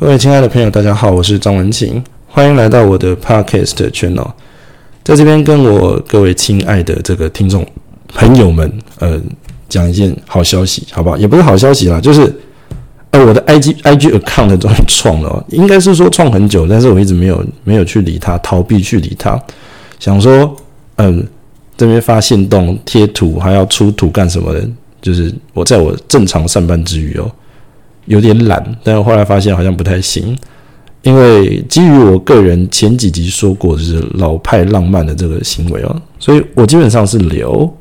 各位亲爱的朋友，大家好，我是张文琴，欢迎来到我的 Podcast channel。在这边跟我各位亲爱的这个听众朋友们，呃，讲一件好消息，好不好？也不是好消息啦，就是呃，我的 IG IG account 终于创了，应该是说创很久，但是我一直没有没有去理它，逃避去理它，想说，嗯，这边发现动贴图还要出图干什么的？就是我在我正常上班之余哦。有点懒，但是后来发现好像不太行，因为基于我个人前几集说过，就是老派浪漫的这个行为哦，所以我基本上是留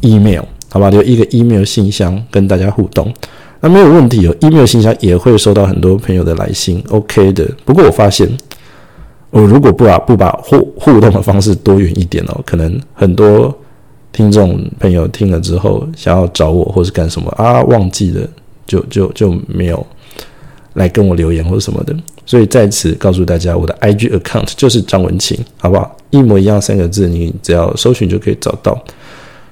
email，好吧，留一个 email 信箱跟大家互动，那没有问题哦，email 信箱也会收到很多朋友的来信，OK 的。不过我发现，我如果不把不把互互动的方式多元一点哦，可能很多听众朋友听了之后想要找我或是干什么啊，忘记了。就就就没有来跟我留言或什么的，所以在此告诉大家，我的 IG account 就是张文琴，好不好？一模一样三个字，你只要搜寻就可以找到。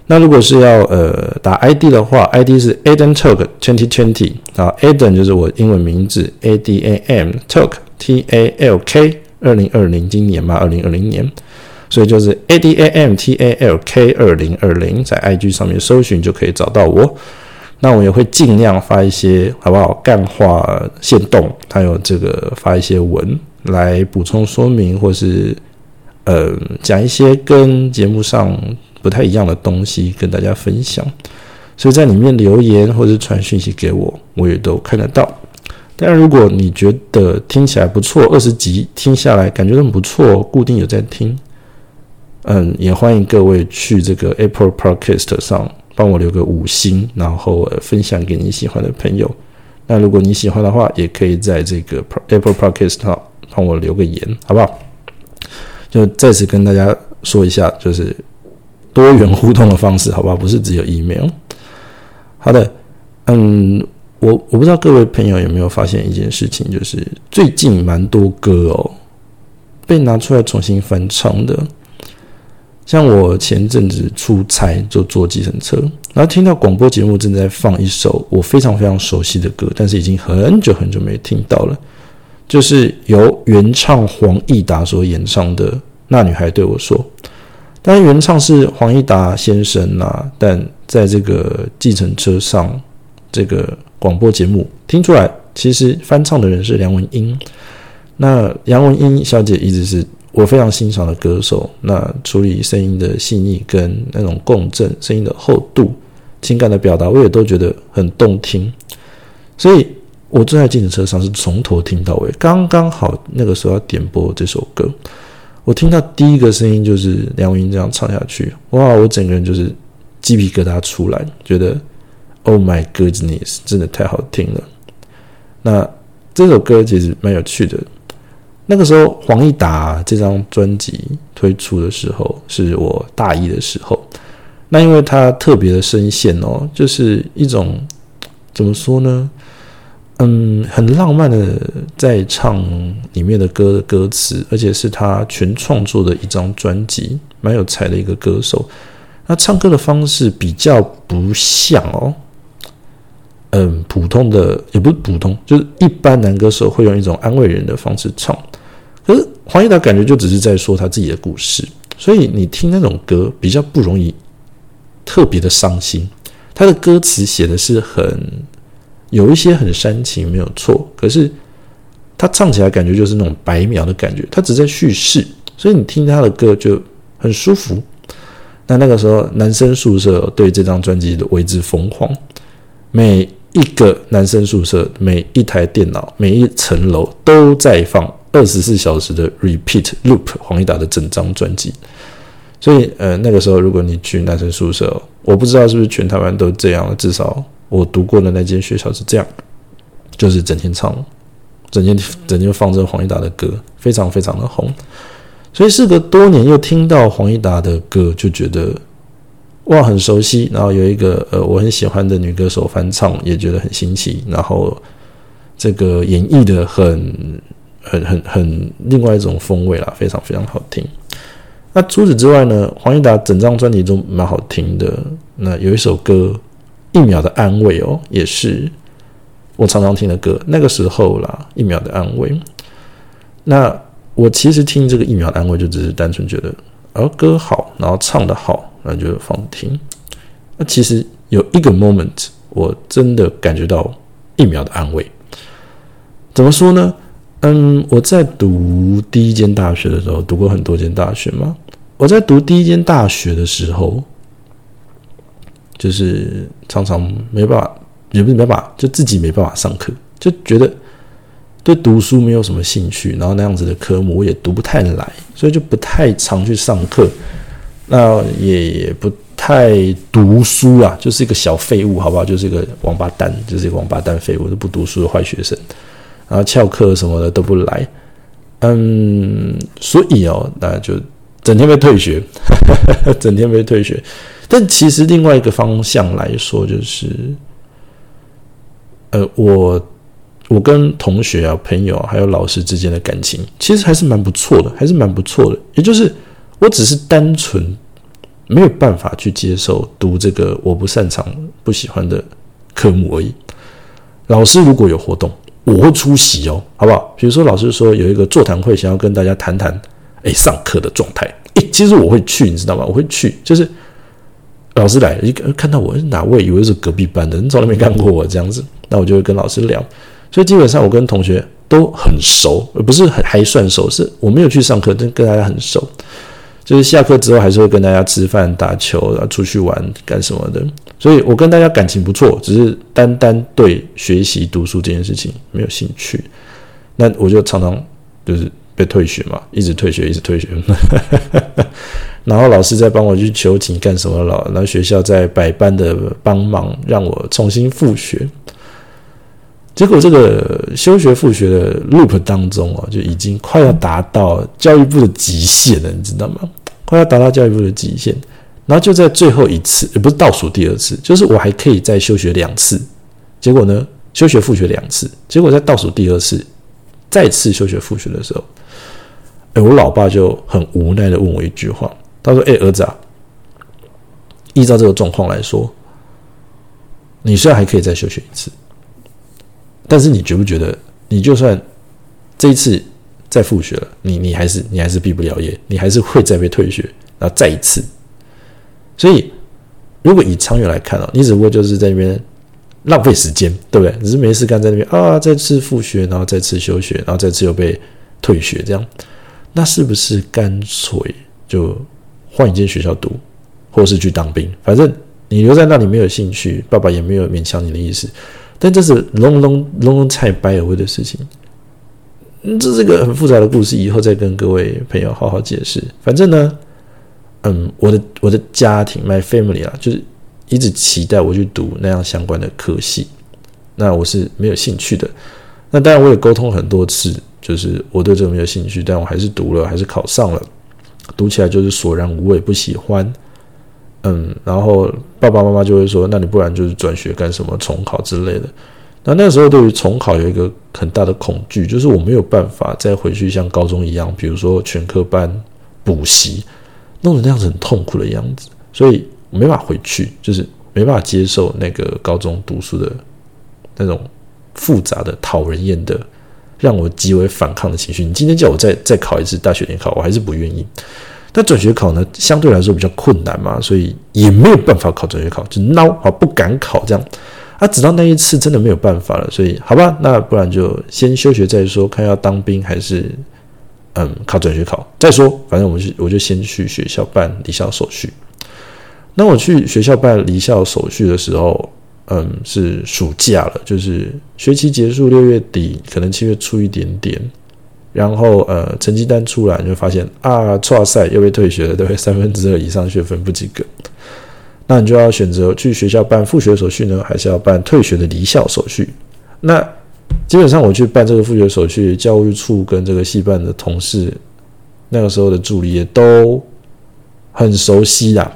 那如果是要呃打 ID 的话，ID 是 Adam Talk Twenty Twenty 啊，Adam 就是我英文名字 A D A M Talk T A L K 二零二零今年嘛，二零二零年，所以就是 A D A M T A L K 二零二零，在 IG 上面搜寻就可以找到我。那我也会尽量发一些好不好？干话、现动，还有这个发一些文来补充说明，或是呃讲一些跟节目上不太一样的东西跟大家分享。所以在里面留言或是传讯息给我，我也都看得到。当然，如果你觉得听起来不错，二十集听下来感觉很不错，固定有在听，嗯，也欢迎各位去这个 Apple Podcast 上。帮我留个五星，然后呃分享给你喜欢的朋友。那如果你喜欢的话，也可以在这个 Apple Podcast 上帮我留个言，好不好？就再次跟大家说一下，就是多元互动的方式，好不好？不是只有 email。好的，嗯，我我不知道各位朋友有没有发现一件事情，就是最近蛮多歌哦被拿出来重新翻唱的。像我前阵子出差就坐计程车，然后听到广播节目正在放一首我非常非常熟悉的歌，但是已经很久很久没听到了，就是由原唱黄义达所演唱的《那女孩对我说》。当然原唱是黄义达先生呐，但在这个计程车上这个广播节目听出来，其实翻唱的人是梁文音。那梁文音小姐一直是。我非常欣赏的歌手，那处理声音的细腻跟那种共振、声音的厚度、情感的表达，我也都觉得很动听。所以我坐在计程车上是从头听到尾，刚刚好那个时候要点播这首歌，我听到第一个声音就是梁文音这样唱下去，哇！我整个人就是鸡皮疙瘩出来，觉得 Oh my goodness，真的太好听了。那这首歌其实蛮有趣的。那个时候，黄义达这张专辑推出的时候，是我大一的时候。那因为他特别的声线哦，就是一种怎么说呢？嗯，很浪漫的在唱里面的歌的歌词，而且是他全创作的一张专辑，蛮有才的一个歌手。那唱歌的方式比较不像哦，嗯，普通的也不是普通，就是一般男歌手会用一种安慰人的方式唱。可是黄义达感觉就只是在说他自己的故事，所以你听那种歌比较不容易特别的伤心。他的歌词写的是很有一些很煽情，没有错。可是他唱起来感觉就是那种白描的感觉，他只在叙事，所以你听他的歌就很舒服。那那个时候，男生宿舍对这张专辑的为之疯狂，每一个男生宿舍、每一台电脑、每一层楼都在放。二十四小时的 repeat loop 黄义达的整张专辑，所以呃那个时候如果你去男生宿舍，我不知道是不是全台湾都这样，至少我读过的那间学校是这样，就是整天唱，整天整天放着黄义达的歌，非常非常的红。所以事隔多年又听到黄义达的歌，就觉得哇很熟悉。然后有一个呃我很喜欢的女歌手翻唱，也觉得很新奇。然后这个演绎的很。很很很另外一种风味啦，非常非常好听。那除此之外呢，黄义达整张专辑中蛮好听的。那有一首歌《一秒的安慰》哦，也是我常常听的歌。那个时候啦，一秒的安慰。那我其实听这个一秒的安慰，就只是单纯觉得，而歌好，然后唱的好，那就放听。那其实有一个 moment，我真的感觉到一秒的安慰。怎么说呢？嗯，我在读第一间大学的时候，读过很多间大学嘛。我在读第一间大学的时候，就是常常没办法，也不是没办法，就自己没办法上课，就觉得对读书没有什么兴趣，然后那样子的科目我也读不太来，所以就不太常去上课。那也不太读书啊，就是一个小废物，好不好？就是一个王八蛋，就是一个王八蛋废物，都不读书的坏学生。然后翘课什么的都不来，嗯，所以哦，那就整天被退学，整天被退学。但其实另外一个方向来说，就是，呃，我我跟同学啊、朋友还有老师之间的感情，其实还是蛮不错的，还是蛮不错的。也就是我只是单纯没有办法去接受读这个我不擅长、不喜欢的科目而已。老师如果有活动，我会出席哦，好不好？比如说老师说有一个座谈会，想要跟大家谈谈，哎，上课的状态。哎，其实我会去，你知道吗？我会去，就是老师来一个看到我是哪位，以为是隔壁班的，你从来没看过我这样子，那我就会跟老师聊。所以基本上我跟同学都很熟，而不是很还算熟，是我没有去上课，但跟大家很熟。就是下课之后还是会跟大家吃饭、打球，然后出去玩干什么的。所以我跟大家感情不错，只是单单对学习读书这件事情没有兴趣。那我就常常就是被退学嘛，一直退学，一直退学。然后老师在帮我去求情干什么了？然后学校在百般的帮忙，让我重新复学。结果这个休学复学的 loop 当中啊，就已经快要达到教育部的极限了，你知道吗？快要达到教育部的极限，然后就在最后一次，也不是倒数第二次，就是我还可以再休学两次。结果呢，休学复学两次，结果在倒数第二次再次休学复学的时候，哎，我老爸就很无奈的问我一句话，他说：“哎，儿子啊，依照这个状况来说，你虽然还可以再休学一次。”但是你觉不觉得，你就算这一次再复学了，你你还是你还是毕不了业，你还是会再被退学，然后再一次。所以，如果以长远来看哦，你只不过就是在那边浪费时间，对不对？只是没事干在那边啊，再次复学，然后再次休学，然后再次又被退学，这样，那是不是干脆就换一间学校读，或是去当兵？反正你留在那里没有兴趣，爸爸也没有勉强你的意思。但这是隆隆隆隆菜白尔威的事情，嗯，这是个很复杂的故事，以后再跟各位朋友好好解释。反正呢，嗯，我的我的家庭，my family 啊，就是一直期待我去读那样相关的科系，那我是没有兴趣的。那当然我也沟通很多次，就是我对这个没有兴趣，但我还是读了，还是考上了，读起来就是索然无味，不喜欢。嗯，然后爸爸妈妈就会说：“那你不然就是转学干什么重考之类的。”那那时候对于重考有一个很大的恐惧，就是我没有办法再回去像高中一样，比如说全科班补习，弄成那样子很痛苦的样子，所以我没法回去，就是没办法接受那个高中读书的那种复杂的、讨人厌的、让我极为反抗的情绪。你今天叫我再再考一次大学联考，我还是不愿意。那转学考呢，相对来说比较困难嘛，所以也没有办法考转学考，就孬啊，不敢考这样。啊，直到那一次真的没有办法了，所以好吧，那不然就先休学再说，看要当兵还是嗯考转学考再说。反正我就我就先去学校办离校手续。那我去学校办离校手续的时候，嗯，是暑假了，就是学期结束六月底，可能七月初一点点。然后呃，成绩单出来，你就发现啊，错赛又被退学了，对不对？三分之二以上学分不及格，那你就要选择去学校办复学手续呢，还是要办退学的离校手续？那基本上我去办这个复学手续，教育处跟这个系办的同事，那个时候的助理也都很熟悉啦，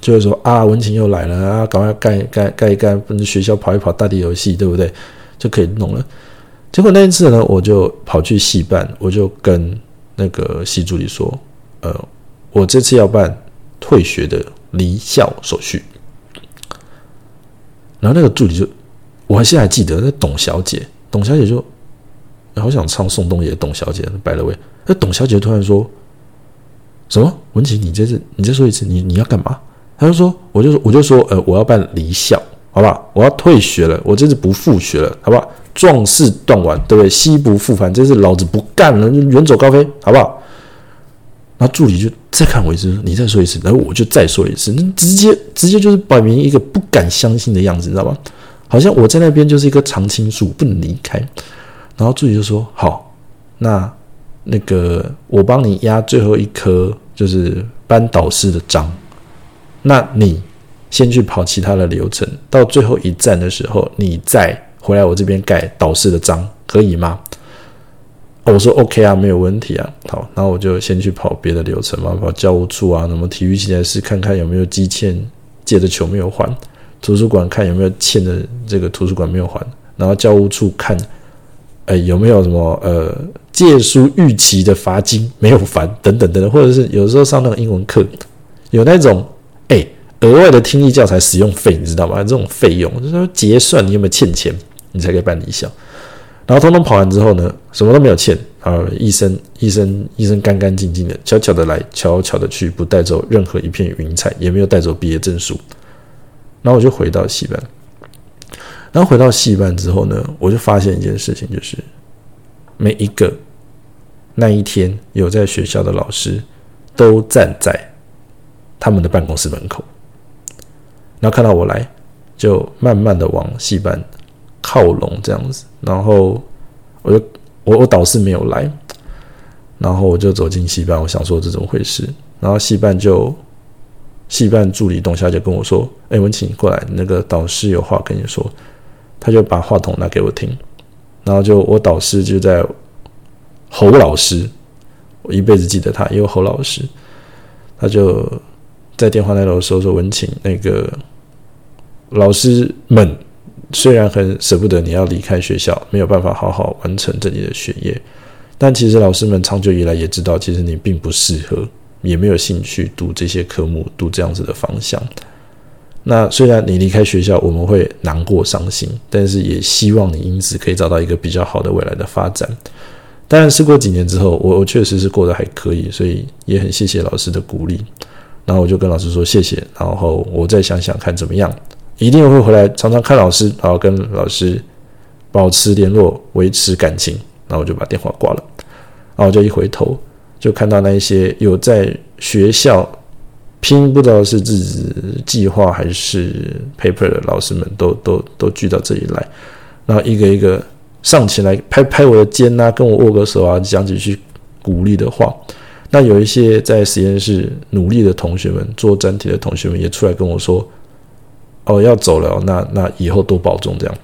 就会说啊，文琴又来了啊，赶快干干干一干，跟学校跑一跑大地游戏，对不对？就可以弄了。结果那一次呢，我就跑去戏办，我就跟那个系助理说：“呃，我这次要办退学的离校手续。”然后那个助理就我还现在还记得那董小姐，董小姐就好想唱宋冬野的《董小姐》，白了喂。那董小姐突然说：“什么？文琪，你这是你再说一次，你你要干嘛？”他就说：“我就说我就说，呃，我要办离校，好不好？我要退学了，我这次不复学了，好不好？壮士断腕，对不对？西不复返，这次老子不干了，远走高飞，好不好？”然后助理就再看我一次，你再说一次，然后我就再说一次，那直接直接就是摆明一个不敢相信的样子，你知道吗？好像我在那边就是一棵常青树，不能离开。然后助理就说：“好，那那个我帮你压最后一颗，就是班导师的章。那你先去跑其他的流程，到最后一站的时候，你再回来我这边盖导师的章，可以吗？”我说 OK 啊，没有问题啊。好，然后我就先去跑别的流程嘛，跑教务处啊，什么体育器材室看看有没有积欠借的球没有还，图书馆看有没有欠的这个图书馆没有还，然后教务处看，哎有没有什么呃借书逾期的罚金没有还等等等等，或者是有时候上那个英文课有那种哎额外的听力教材使用费，你知道吗？这种费用就是说结算你有没有欠钱，你才可以办离校。然后通通跑完之后呢，什么都没有欠啊，一身一身一身干干净净的，悄悄的来，悄悄的去，不带走任何一片云彩，也没有带走毕业证书。然后我就回到戏班，然后回到戏班之后呢，我就发现一件事情，就是每一个那一天有在学校的老师都站在他们的办公室门口，然后看到我来，就慢慢的往戏班。靠拢这样子，然后我就我我导师没有来，然后我就走进戏班，我想说这怎么回事？然后戏班就戏班助理董小姐跟我说：“哎，文琴过来，那个导师有话跟你说。”他就把话筒拿给我听，然后就我导师就在侯老师，我一辈子记得他，因为侯老师，他就在电话那头说说文琴那个老师们。虽然很舍不得你要离开学校，没有办法好好完成这里的学业，但其实老师们长久以来也知道，其实你并不适合，也没有兴趣读这些科目，读这样子的方向。那虽然你离开学校，我们会难过伤心，但是也希望你因此可以找到一个比较好的未来的发展。当然，事过几年之后，我我确实是过得还可以，所以也很谢谢老师的鼓励。然后我就跟老师说谢谢，然后我再想想看怎么样。一定会回来常常看老师，然后跟老师保持联络，维持感情。然后我就把电话挂了，然后我就一回头就看到那一些有在学校拼不知道是自己计划还是 paper 的老师们，都都都聚到这里来，然后一个一个上前来拍拍我的肩啊，跟我握个手啊，讲几句鼓励的话。那有一些在实验室努力的同学们，做专题的同学们也出来跟我说。哦，要走了，那那以后多保重这样。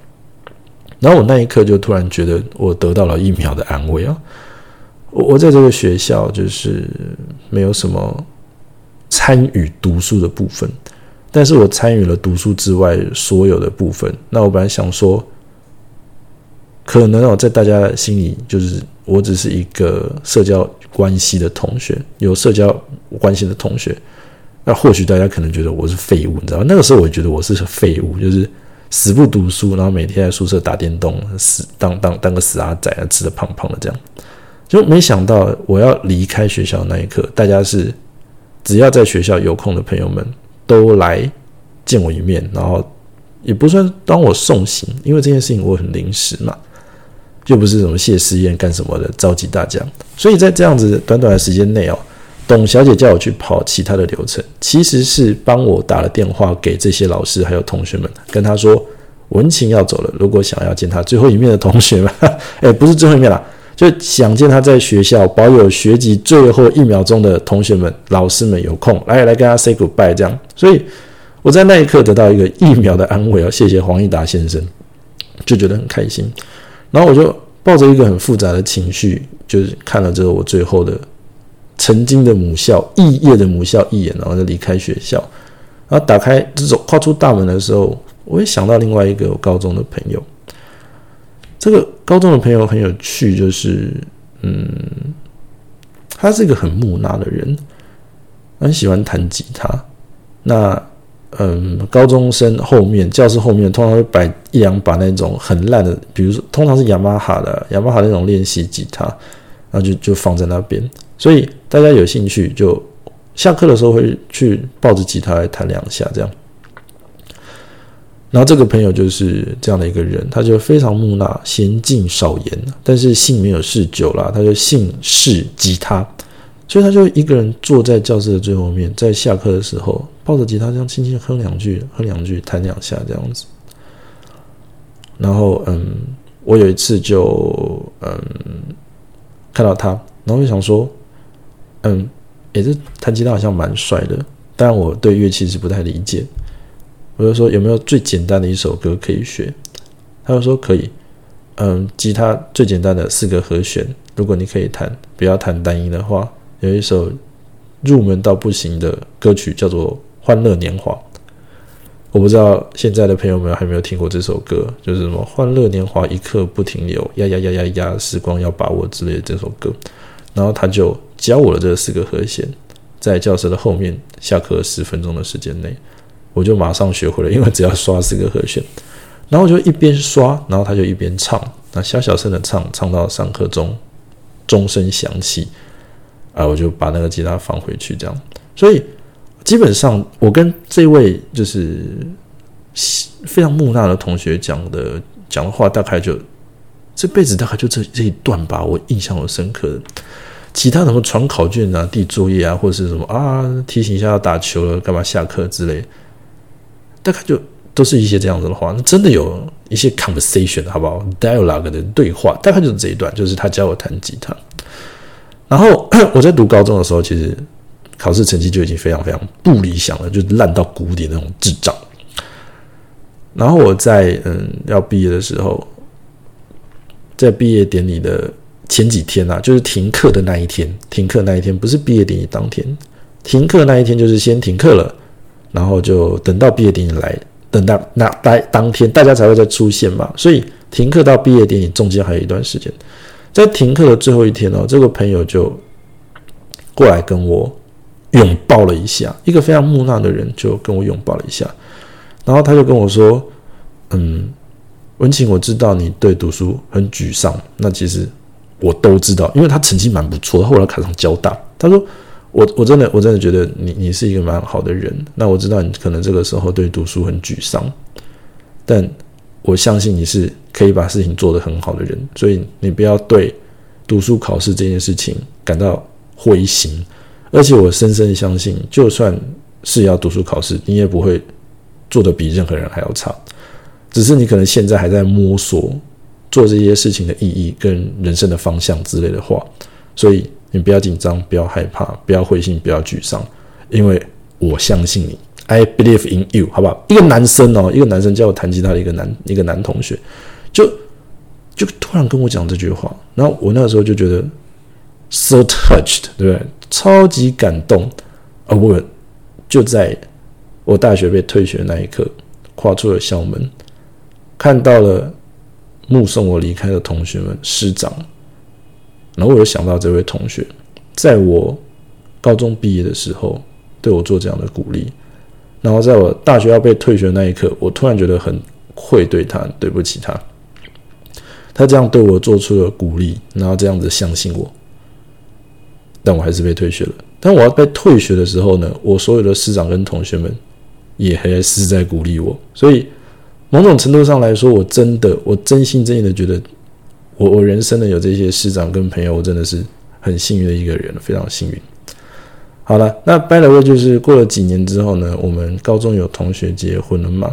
然后我那一刻就突然觉得，我得到了一秒的安慰啊！我我在这个学校就是没有什么参与读书的部分，但是我参与了读书之外所有的部分。那我本来想说，可能哦，在大家心里就是我只是一个社交关系的同学，有社交关系的同学。那或许大家可能觉得我是废物，你知道吗？那个时候我觉得我是废物，就是死不读书，然后每天在宿舍打电动，死当当当个死阿仔，吃的胖胖的这样。就没想到我要离开学校那一刻，大家是只要在学校有空的朋友们都来见我一面，然后也不算当我送行，因为这件事情我很临时嘛，又不是什么谢师宴干什么的召集大家，所以在这样子短短的时间内哦。董小姐叫我去跑其他的流程，其实是帮我打了电话给这些老师还有同学们，跟他说文晴要走了，如果想要见他最后一面的同学们，哎，不是最后一面啦，就想见他在学校保有学籍最后一秒钟的同学们、老师们有空来来跟他 say goodbye，这样，所以我在那一刻得到一个一秒的安慰啊，谢谢黄义达先生，就觉得很开心，然后我就抱着一个很复杂的情绪，就是看了这个我最后的。曾经的母校，异业的母校一眼，然后就离开学校，然后打开这种跨出大门的时候，我也想到另外一个我高中的朋友。这个高中的朋友很有趣，就是嗯，他是一个很木讷的人，很喜欢弹吉他。那嗯，高中生后面教室后面通常会摆一两把那种很烂的，比如说通常是雅马哈的雅马哈那种练习吉他，然后就就放在那边。所以大家有兴趣就下课的时候会去抱着吉他来弹两下这样。然后这个朋友就是这样的一个人，他就非常木讷、娴静少言，但是姓没有事久了，他就姓氏吉他。所以他就一个人坐在教室的最后面，在下课的时候抱着吉他这样轻轻哼两句，哼两句，弹两下这样子。然后，嗯，我有一次就嗯看到他，然后就想说，嗯，也是弹吉他好像蛮帅的，但我对乐器是不太理解。我就说有没有最简单的一首歌可以学？他就说可以，嗯，吉他最简单的四个和弦，如果你可以弹，不要弹单音的话。有一首入门到不行的歌曲，叫做《欢乐年华》。我不知道现在的朋友们还没有听过这首歌，就是什么“欢乐年华一刻不停留，呀呀呀呀呀，时光要把握”之类的这首歌。然后他就教我了这四个和弦，在教室的后面，下课十分钟的时间内，我就马上学会了，因为只要刷四个和弦。然后我就一边刷，然后他就一边唱，那小小声的唱，唱到上课钟钟声响起。啊，我就把那个吉他放回去，这样。所以基本上，我跟这位就是非常木讷的同学讲的讲的话，大概就这辈子大概就这这一段吧，我印象有深刻的。其他什么传考卷啊、递作业啊，或者是什么啊，提醒一下要打球了，干嘛下课之类，大概就都是一些这样子的话。那真的有一些 conversation 好不好？dialogue 的对话，大概就是这一段，就是他教我弹吉他。然后 我在读高中的时候，其实考试成绩就已经非常非常不理想了，就烂到谷底那种智障。然后我在嗯要毕业的时候，在毕业典礼的前几天啊，就是停课的那一天，停课那一天不是毕业典礼当天，停课那一天就是先停课了，然后就等到毕业典礼来，等到那待当天大家才会再出现嘛，所以停课到毕业典礼中间还有一段时间。在停课的最后一天哦，这个朋友就过来跟我拥抱了一下，一个非常木讷的人就跟我拥抱了一下，然后他就跟我说：“嗯，文琴，我知道你对读书很沮丧，那其实我都知道，因为他成绩蛮不错，后来考上交大。他说我我真的我真的觉得你你是一个蛮好的人，那我知道你可能这个时候对读书很沮丧，但我相信你是。”可以把事情做得很好的人，所以你不要对读书考试这件事情感到灰心。而且我深深相信，就算是要读书考试，你也不会做得比任何人还要差。只是你可能现在还在摸索做这些事情的意义跟人生的方向之类的话，所以你不要紧张，不要害怕，不要灰心，不要沮丧，因为我相信你。I believe in you，好不好？一个男生哦，一个男生教我弹吉他的一个男一个男同学。就就突然跟我讲这句话，然后我那时候就觉得 so touched，对不对？超级感动啊！我就在我大学被退学的那一刻，跨出了校门，看到了目送我离开的同学们、师长，然后我又想到这位同学，在我高中毕业的时候对我做这样的鼓励，然后在我大学要被退学那一刻，我突然觉得很愧对他，对不起他。他这样对我做出了鼓励，然后这样子相信我，但我还是被退学了。但我要被退学的时候呢，我所有的师长跟同学们也还是在鼓励我。所以某种程度上来说，我真的，我真心真意的觉得，我我人生的有这些师长跟朋友，我真的是很幸运的一个人，非常幸运。好了，那 by the way，就是过了几年之后呢，我们高中有同学结婚了嘛。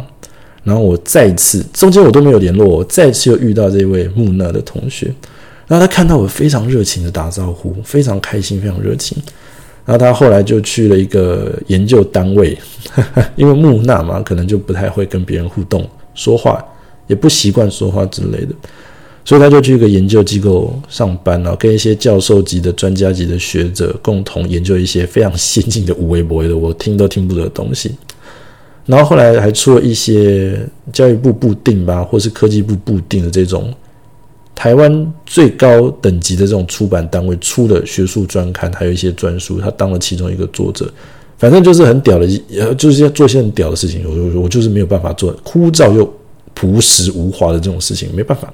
然后我再次，中间我都没有联络，我再次又遇到这位木讷的同学，然后他看到我非常热情的打招呼，非常开心，非常热情。然后他后来就去了一个研究单位，因为木讷嘛，可能就不太会跟别人互动、说话，也不习惯说话之类的，所以他就去一个研究机构上班了，跟一些教授级的、专家级的学者共同研究一些非常先进的、无微博的，我听都听不得的东西。然后后来还出了一些教育部部定吧，或是科技部部定的这种台湾最高等级的这种出版单位出的学术专刊，还有一些专书，他当了其中一个作者，反正就是很屌的，呃，就是要做些很屌的事情。我我就是没有办法做枯燥又朴实无华的这种事情，没办法。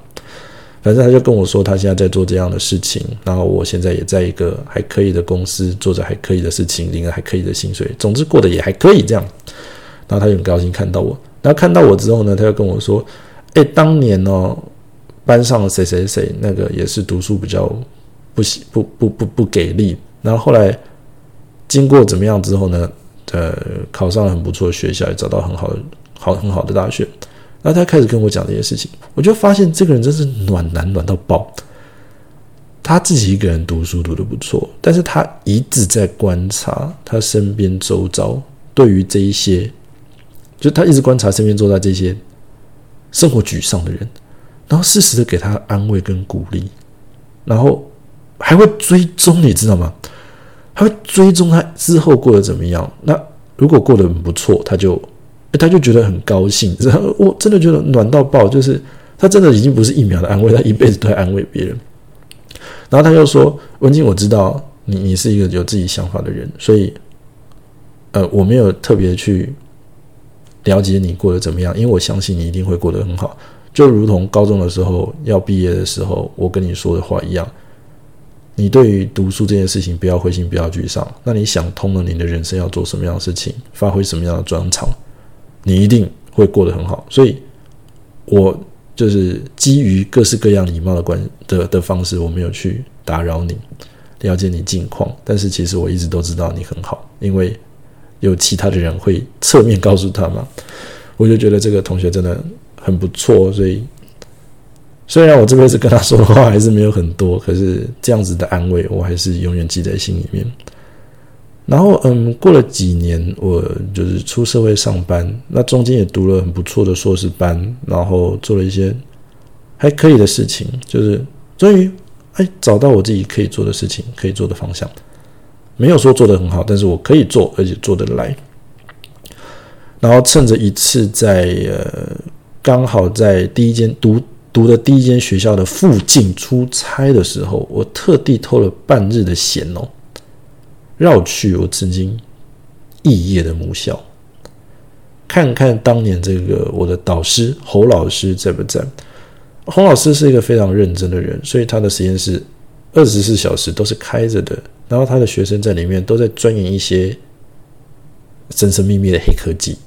反正他就跟我说，他现在在做这样的事情，然后我现在也在一个还可以的公司做着还可以的事情，领着还可以的薪水，总之过得也还可以这样。然后他就很高兴看到我，然后看到我之后呢，他就跟我说：“哎，当年哦，班上谁谁谁那个也是读书比较不喜不不不不给力，然后后来经过怎么样之后呢，呃，考上了很不错的学校，也找到很好的好很好的大学。”然后他开始跟我讲这些事情，我就发现这个人真是暖男暖到爆。他自己一个人读书读的不错，但是他一直在观察他身边周遭对于这一些，就他一直观察身边周遭这些生活沮丧的人，然后适时的给他安慰跟鼓励，然后还会追踪，你知道吗？还会追踪他之后过得怎么样。那如果过得很不错，他就。他就觉得很高兴，然后我真的觉得暖到爆，就是他真的已经不是一秒的安慰，他一辈子都在安慰别人。然后他又说：“文静，我知道你你是一个有自己想法的人，所以呃，我没有特别去了解你过得怎么样，因为我相信你一定会过得很好，就如同高中的时候要毕业的时候我跟你说的话一样。你对于读书这件事情不要灰心，不要沮丧。那你想通了，你的人生要做什么样的事情，发挥什么样的专长？”你一定会过得很好，所以，我就是基于各式各样礼貌的关的的方式，我没有去打扰你，了解你近况。但是其实我一直都知道你很好，因为有其他的人会侧面告诉他嘛。我就觉得这个同学真的很不错，所以虽然我这辈子跟他说的话还是没有很多，可是这样子的安慰，我还是永远记在心里面。然后，嗯，过了几年，我就是出社会上班，那中间也读了很不错的硕士班，然后做了一些还可以的事情，就是终于哎找到我自己可以做的事情，可以做的方向。没有说做得很好，但是我可以做，而且做得来。然后趁着一次在呃刚好在第一间读读的第一间学校的附近出差的时候，我特地偷了半日的闲哦。绕去我曾经肄业的母校，看看当年这个我的导师侯老师在不在？侯老师是一个非常认真的人，所以他的实验室二十四小时都是开着的。然后他的学生在里面都在钻研一些神神秘秘的黑科技。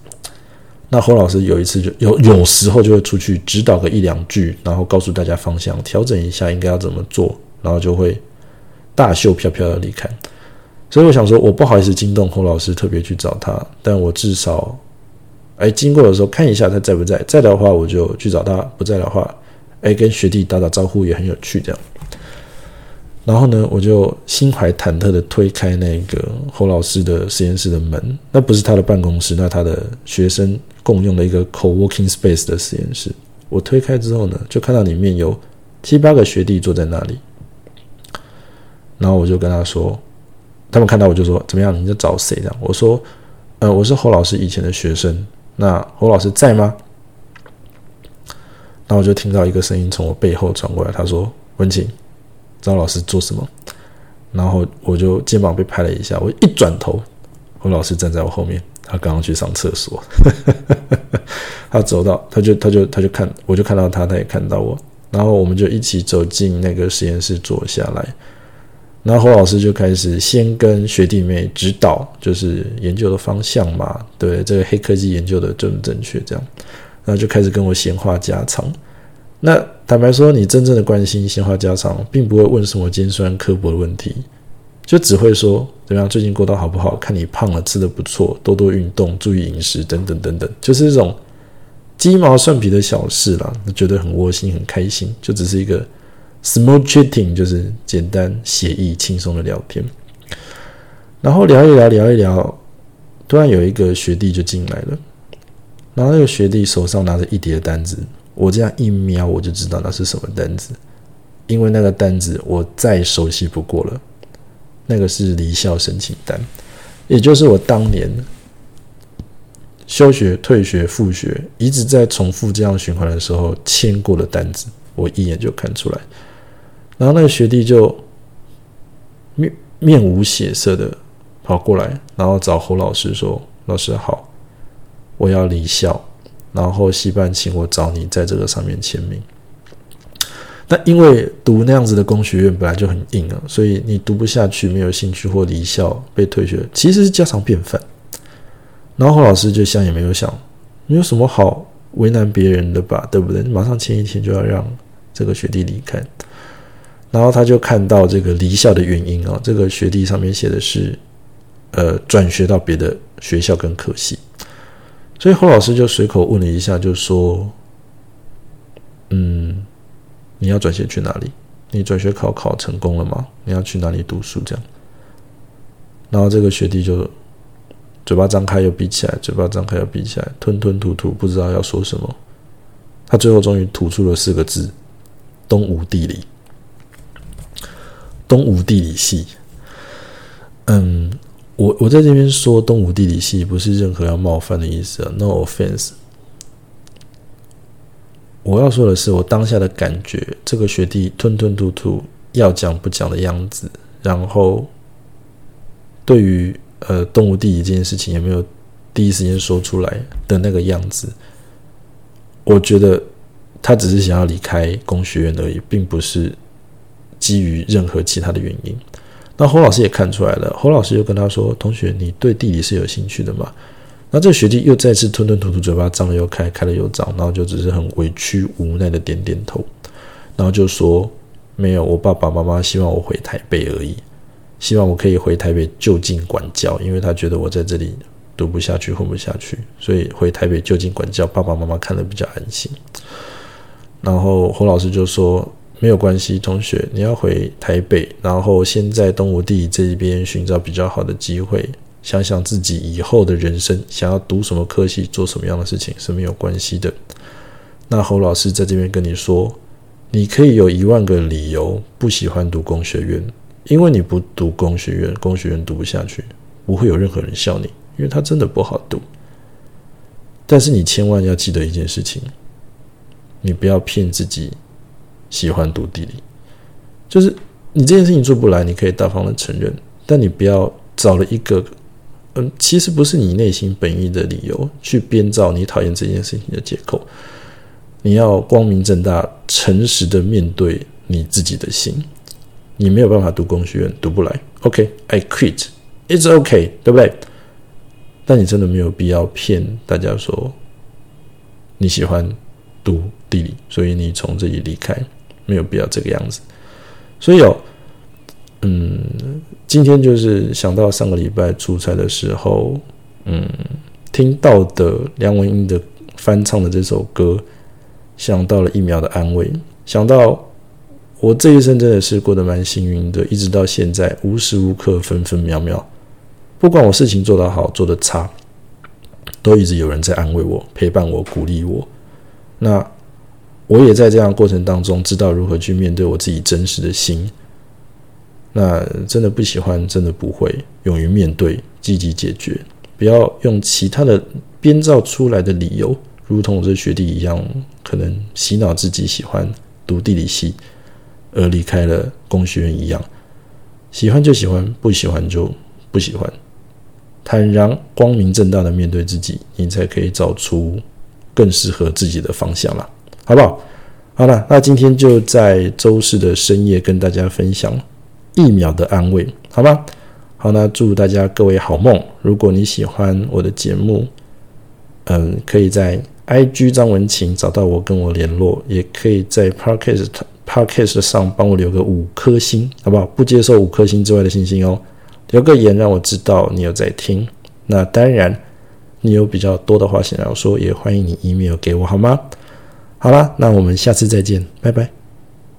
那侯老师有一次就有有时候就会出去指导个一两句，然后告诉大家方向，调整一下应该要怎么做，然后就会大袖飘飘的离开。所以我想说，我不好意思惊动侯老师，特别去找他。但我至少，哎，经过的时候看一下他在不在，在的话我就去找他；不在的话，哎，跟学弟打打招呼也很有趣。这样，然后呢，我就心怀忐忑的推开那个侯老师的实验室的门。那不是他的办公室，那他的学生共用的一个 co-working space 的实验室。我推开之后呢，就看到里面有七八个学弟坐在那里，然后我就跟他说。他们看到我就说：“怎么样？你在找谁？”这样我说：“呃，我是侯老师以前的学生。那侯老师在吗？”然后我就听到一个声音从我背后传过来，他说：“文晴，张老师做什么？”然后我就肩膀被拍了一下，我一转头，侯老师站在我后面，他刚刚去上厕所。他走到，他就他就他就看，我就看到他，他也看到我，然后我们就一起走进那个实验室坐下来。然后侯老师就开始先跟学弟妹指导，就是研究的方向嘛，对这个黑科技研究的正不正确这样，然后就开始跟我闲话家常。那坦白说，你真正的关心闲话家常，并不会问什么尖酸刻薄的问题，就只会说怎么样，最近过得好不好？看你胖了，吃的不错，多多运动，注意饮食，等等等等，就是这种鸡毛蒜皮的小事啦，觉得很窝心，很开心，就只是一个。Small chatting 就是简单、写意、轻松的聊天，然后聊一聊，聊一聊，突然有一个学弟就进来了，然后那个学弟手上拿着一叠单子，我这样一瞄我就知道那是什么单子，因为那个单子我再熟悉不过了，那个是离校申请单，也就是我当年休学、退学、复学，一直在重复这样循环的时候签过的单子，我一眼就看出来。然后那个学弟就面面无血色的跑过来，然后找侯老师说：“老师好，我要离校，然后系办请我找你在这个上面签名。”那因为读那样子的工学院本来就很硬啊，所以你读不下去、没有兴趣或离校被退学，其实是家常便饭。然后侯老师就想也没有想，没有什么好为难别人的吧，对不对？马上签一签就要让这个学弟离开。然后他就看到这个离校的原因啊，这个学弟上面写的是，呃，转学到别的学校跟科系。所以侯老师就随口问了一下，就说：“嗯。”你要转学去哪里？你转学考考成功了吗？你要去哪里读书？这样，然后这个学弟就嘴巴张开又闭起来，嘴巴张开又闭起来，吞吞吐吐，不知道要说什么。他最后终于吐出了四个字：东吴地理。东吴地理系。嗯，我我在这边说东吴地理系，不是任何要冒犯的意思啊，no offense。我要说的是，我当下的感觉，这个学弟吞吞吐吐要讲不讲的样子，然后对于呃动物地理这件事情也没有第一时间说出来的那个样子，我觉得他只是想要离开工学院而已，并不是基于任何其他的原因。那侯老师也看出来了，侯老师就跟他说：“同学，你对地理是有兴趣的吗？”那这学弟又再次吞吞吐吐，嘴巴张了又开，开了又张，然后就只是很委屈无奈的点点头，然后就说：“没有，我爸爸妈妈希望我回台北而已，希望我可以回台北就近管教，因为他觉得我在这里读不下去，混不下去，所以回台北就近管教，爸爸妈妈看了比较安心。”然后侯老师就说：“没有关系，同学，你要回台北，然后先在东吴地这一边寻找比较好的机会。”想想自己以后的人生，想要读什么科系，做什么样的事情是没有关系的。那侯老师在这边跟你说，你可以有一万个理由不喜欢读工学院，因为你不读工学院，工学院读不下去，不会有任何人笑你，因为它真的不好读。但是你千万要记得一件事情，你不要骗自己喜欢读地理，就是你这件事情做不来，你可以大方的承认，但你不要找了一个。嗯，其实不是你内心本意的理由去编造你讨厌这件事情的借口。你要光明正大、诚实的面对你自己的心。你没有办法读工学院，读不来。OK，I quit. It's OK，对不对？但你真的没有必要骗大家说你喜欢读地理，所以你从这里离开，没有必要这个样子。所以哦。嗯，今天就是想到上个礼拜出差的时候，嗯，听到的梁文音的翻唱的这首歌，想到了一秒的安慰，想到我这一生真的是过得蛮幸运的，一直到现在无时无刻分分秒秒，不管我事情做得好做得差，都一直有人在安慰我、陪伴我、鼓励我。那我也在这样过程当中，知道如何去面对我自己真实的心。那真的不喜欢，真的不会勇于面对，积极解决，不要用其他的编造出来的理由，如同我这学弟一样，可能洗脑自己喜欢读地理系而离开了工学院一样。喜欢就喜欢，不喜欢就不喜欢，坦然光明正大的面对自己，你才可以找出更适合自己的方向了，好不好？好了，那今天就在周四的深夜跟大家分享。一秒的安慰，好吗？好，那祝大家各位好梦。如果你喜欢我的节目，嗯，可以在 IG 张文琴找到我，跟我联络，也可以在 Podcast Podcast 上帮我留个五颗星，好不好？不接受五颗星之外的星星哦，留个言让我知道你有在听。那当然，你有比较多的话想要说，也欢迎你 email 给我，好吗？好啦，那我们下次再见，拜拜。